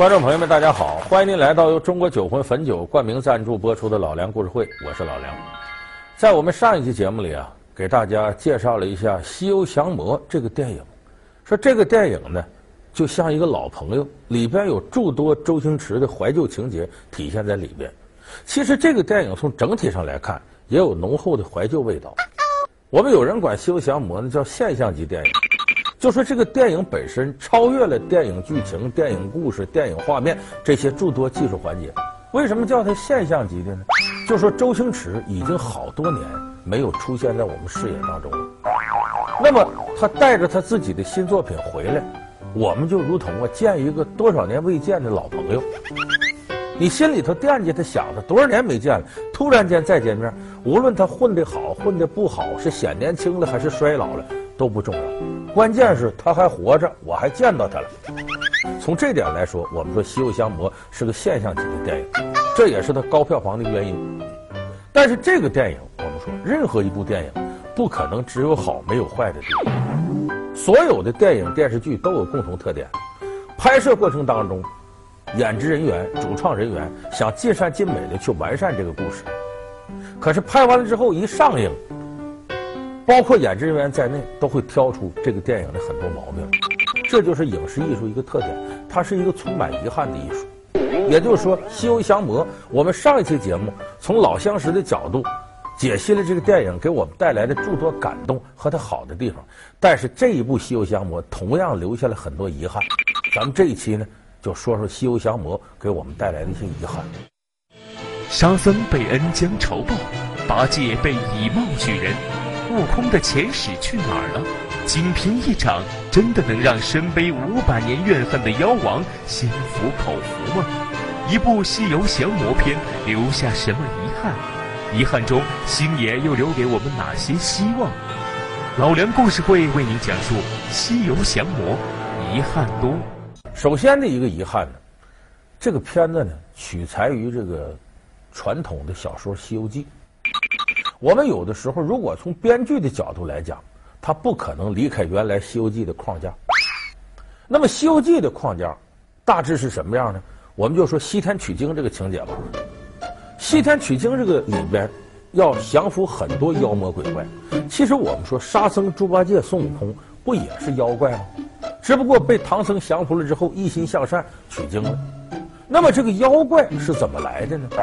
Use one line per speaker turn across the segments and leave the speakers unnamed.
观众朋友们，大家好！欢迎您来到由中国酒魂汾酒冠名赞助播出的《老梁故事会》，我是老梁。在我们上一期节目里啊，给大家介绍了一下《西游降魔》这个电影，说这个电影呢，就像一个老朋友，里边有诸多周星驰的怀旧情节体现在里边。其实这个电影从整体上来看，也有浓厚的怀旧味道。我们有人管《西游降魔》呢叫现象级电影。就说这个电影本身超越了电影剧情、电影故事、电影画面这些诸多技术环节，为什么叫它现象级的呢？就说周星驰已经好多年没有出现在我们视野当中了，那么他带着他自己的新作品回来，我们就如同啊见一个多少年未见的老朋友，你心里头惦记他想他多少年没见了，突然间再见面，无论他混得好混得不好，是显年轻了还是衰老了都不重要。关键是他还活着，我还见到他了。从这点来说，我们说《西游降魔》是个现象级的电影，这也是他高票房的原因。但是这个电影，我们说任何一部电影不可能只有好没有坏的地方。所有的电影电视剧都有共同特点：拍摄过程当中，演职人员、主创人员想尽善尽美的去完善这个故事，可是拍完了之后一上映。包括演职人员在内，都会挑出这个电影的很多毛病，这就是影视艺术一个特点，它是一个充满遗憾的艺术。也就是说，《西游降魔》，我们上一期节目从老相识的角度解析了这个电影给我们带来的诸多感动和它好的地方，但是这一部《西游降魔》同样留下了很多遗憾。咱们这一期呢，就说说《西游降魔》给我们带来的一些遗憾。
沙僧被恩将仇报，八戒被以貌取人。悟空的前世去哪儿了？仅凭一掌，真的能让身背五百年怨恨的妖王心服口服吗？一部《西游降魔篇》留下什么遗憾？遗憾中，星爷又留给我们哪些希望？老梁故事会为您讲述《西游降魔》，遗憾多。
首先的一个遗憾呢，这个片子呢，取材于这个传统的小说《西游记》。我们有的时候，如果从编剧的角度来讲，他不可能离开原来《西游记》的框架。那么，《西游记》的框架大致是什么样呢？我们就说西天取经这个情节吧。西天取经这个里边要降服很多妖魔鬼怪。其实我们说沙僧、猪八戒、孙悟空不也是妖怪吗？只不过被唐僧降服了之后，一心向善取经了。那么这个妖怪是怎么来的呢？《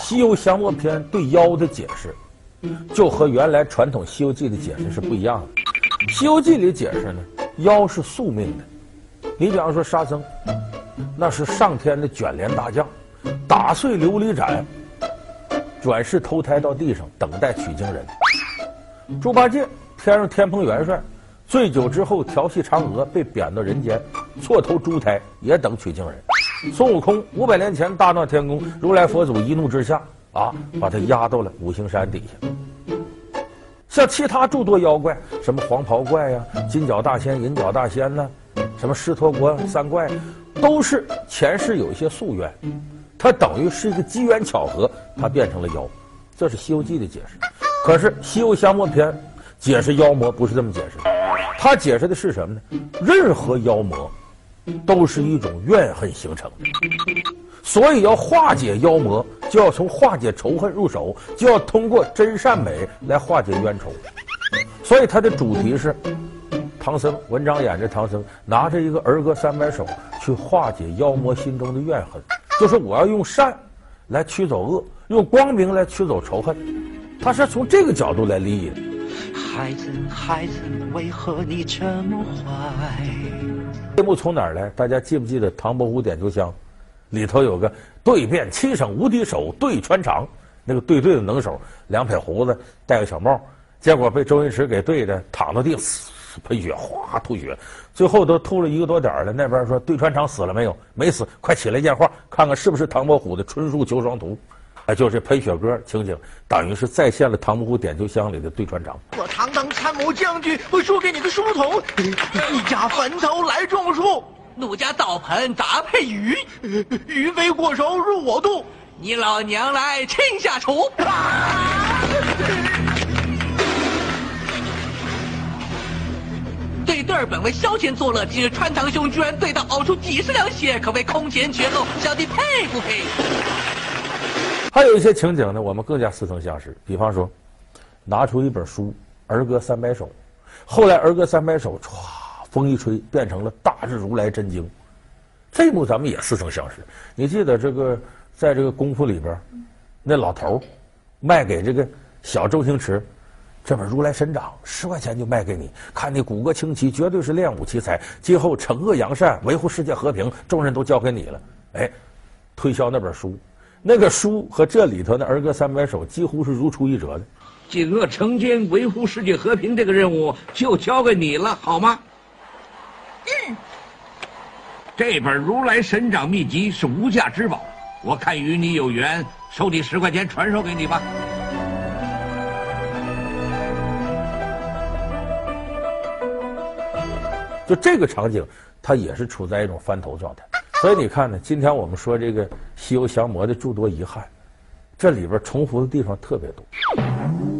西游降魔篇》对妖的解释，就和原来传统《西游记》的解释是不一样的。《西游记》里解释呢，妖是宿命的。你比方说沙僧，那是上天的卷帘大将，打碎琉璃盏，转世投胎到地上，等待取经人。猪八戒，天上天蓬元帅，醉酒之后调戏嫦娥，被贬到人间，错投猪胎，也等取经人。孙悟空五百年前大闹天宫，如来佛祖一怒之下啊，把他压到了五行山底下。像其他诸多妖怪，什么黄袍怪呀、金角大仙、银角大仙呐、什么狮驼国三怪，都是前世有一些夙愿，他等于是一个机缘巧合，他变成了妖。这是《西游记》的解释。可是《西游降魔篇》解释妖魔不是这么解释的，他解释的是什么呢？任何妖魔。都是一种怨恨形成的，所以要化解妖魔，就要从化解仇恨入手，就要通过真善美来化解冤仇。所以它的主题是唐僧，文章演着唐僧拿着一个儿歌三百首去化解妖魔心中的怨恨，就是我要用善来驱走恶，用光明来驱走仇恨。他是从这个角度来理解的。孩子，孩子，为何你这么坏？这幕从哪儿来？大家记不记得《唐伯虎点秋香》里头有个对辩七省无敌手对穿肠，那个对对的能手，两撇胡子，戴个小帽，结果被周星驰给对的躺到地上，喷血，哗吐血，最后都吐了一个多点了。那边说对穿肠死了没有？没死，快起来验话，看看是不是唐伯虎的春树秋霜图。就是喷雪歌情景，等于是再现了《唐伯虎点秋香》里的对船长。
我堂堂参谋将军，会输给你个书童。你家坟头来种树，奴家灶盆搭配鱼，鱼飞过手入我肚。你老娘来亲下厨。对对儿本为消遣作乐，今日川堂兄居然对他呕出几十两血，可谓空前绝后，小弟佩服佩服。
还有一些情景呢，我们更加似曾相识。比方说，拿出一本书《儿歌三百首》，后来《儿歌三百首》唰，风一吹，变成了《大日如来真经》。这一幕咱们也似曾相识。你记得这个，在这个功夫里边，那老头卖给这个小周星驰这本《如来神掌》，十块钱就卖给你。看你骨骼清奇，绝对是练武奇才。今后惩恶扬善，维护世界和平，重任都交给你了。哎，推销那本书，那个书和这里头的《儿歌三百首》几乎是如出一辙的。
谨恶惩奸，维护世界和平这个任务就交给你了，好吗？嗯。这本《如来神掌秘籍》是无价之宝，我看与你有缘，收你十块钱传授给你吧。
就这个场景，它也是处在一种翻头状态。所以你看呢，今天我们说这个《西游降魔》的诸多遗憾，这里边重复的地方特别多。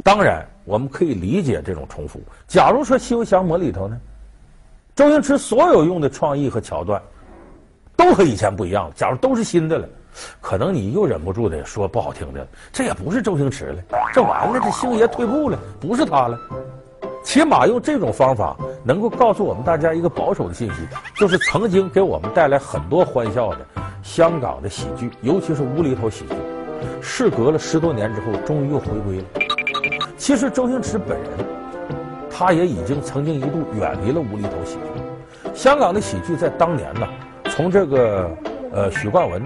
当然，我们可以理解这种重复。假如说《西游降魔》里头呢，周星驰所有用的创意和桥段。都和以前不一样了。假如都是新的了，可能你又忍不住的说不好听的，这也不是周星驰了，这完了，这星爷退步了，不是他了。起码用这种方法能够告诉我们大家一个保守的信息，就是曾经给我们带来很多欢笑的香港的喜剧，尤其是无厘头喜剧，事隔了十多年之后，终于又回归了。其实周星驰本人，他也已经曾经一度远离了无厘头喜剧。香港的喜剧在当年呢。从这个呃许冠文、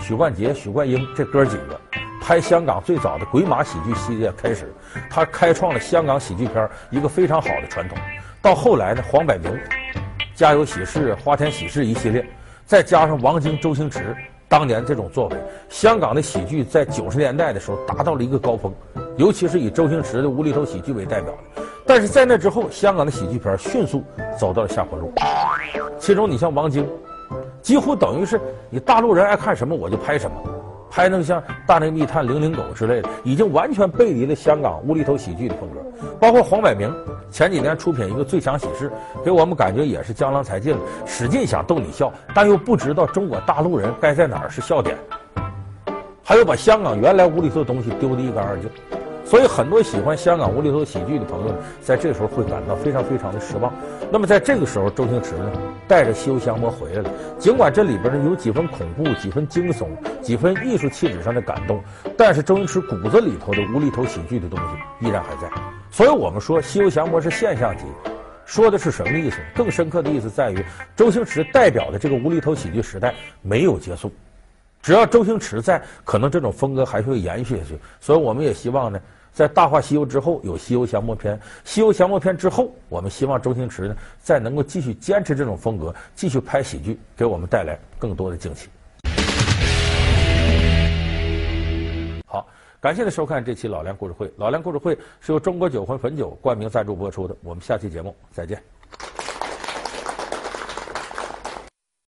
许冠杰、许冠英这哥几个拍香港最早的鬼马喜剧系列开始，他开创了香港喜剧片一个非常好的传统。到后来呢，黄百鸣、家有喜事、花田喜事一系列，再加上王晶、周星驰当年这种作为，香港的喜剧在九十年代的时候达到了一个高峰，尤其是以周星驰的无厘头喜剧为代表的。但是在那之后，香港的喜剧片迅速走到了下坡路。其中，你像王晶。几乎等于是你大陆人爱看什么我就拍什么，拍那个像《大内密探零零狗》之类的，已经完全背离了香港无厘头喜剧的风格。包括黄百鸣前几年出品一个《最强喜事》，给我们感觉也是江郎才尽了，使劲想逗你笑，但又不知道中国大陆人该在哪儿是笑点，还有把香港原来无厘头的东西丢得一干二净。所以，很多喜欢香港无厘头喜剧的朋友，在这时候会感到非常非常的失望。那么，在这个时候，周星驰呢，带着《西游降魔》回来了。尽管这里边呢有几分恐怖、几分惊悚、几分艺术气质上的感动，但是周星驰骨子里头的无厘头喜剧的东西依然还在。所以我们说，《西游降魔》是现象级，说的是什么意思？更深刻的意思在于，周星驰代表的这个无厘头喜剧时代没有结束。只要周星驰在，可能这种风格还会延续下去。所以，我们也希望呢。在《大话西游》之后有《西游降魔篇》，《西游降魔篇》之后，我们希望周星驰呢再能够继续坚持这种风格，继续拍喜剧，给我们带来更多的惊喜。好，感谢您收看这期《老梁故事会》。《老梁故事会》是由中国酒魂汾酒冠名赞助播出的。我们下期节目再见。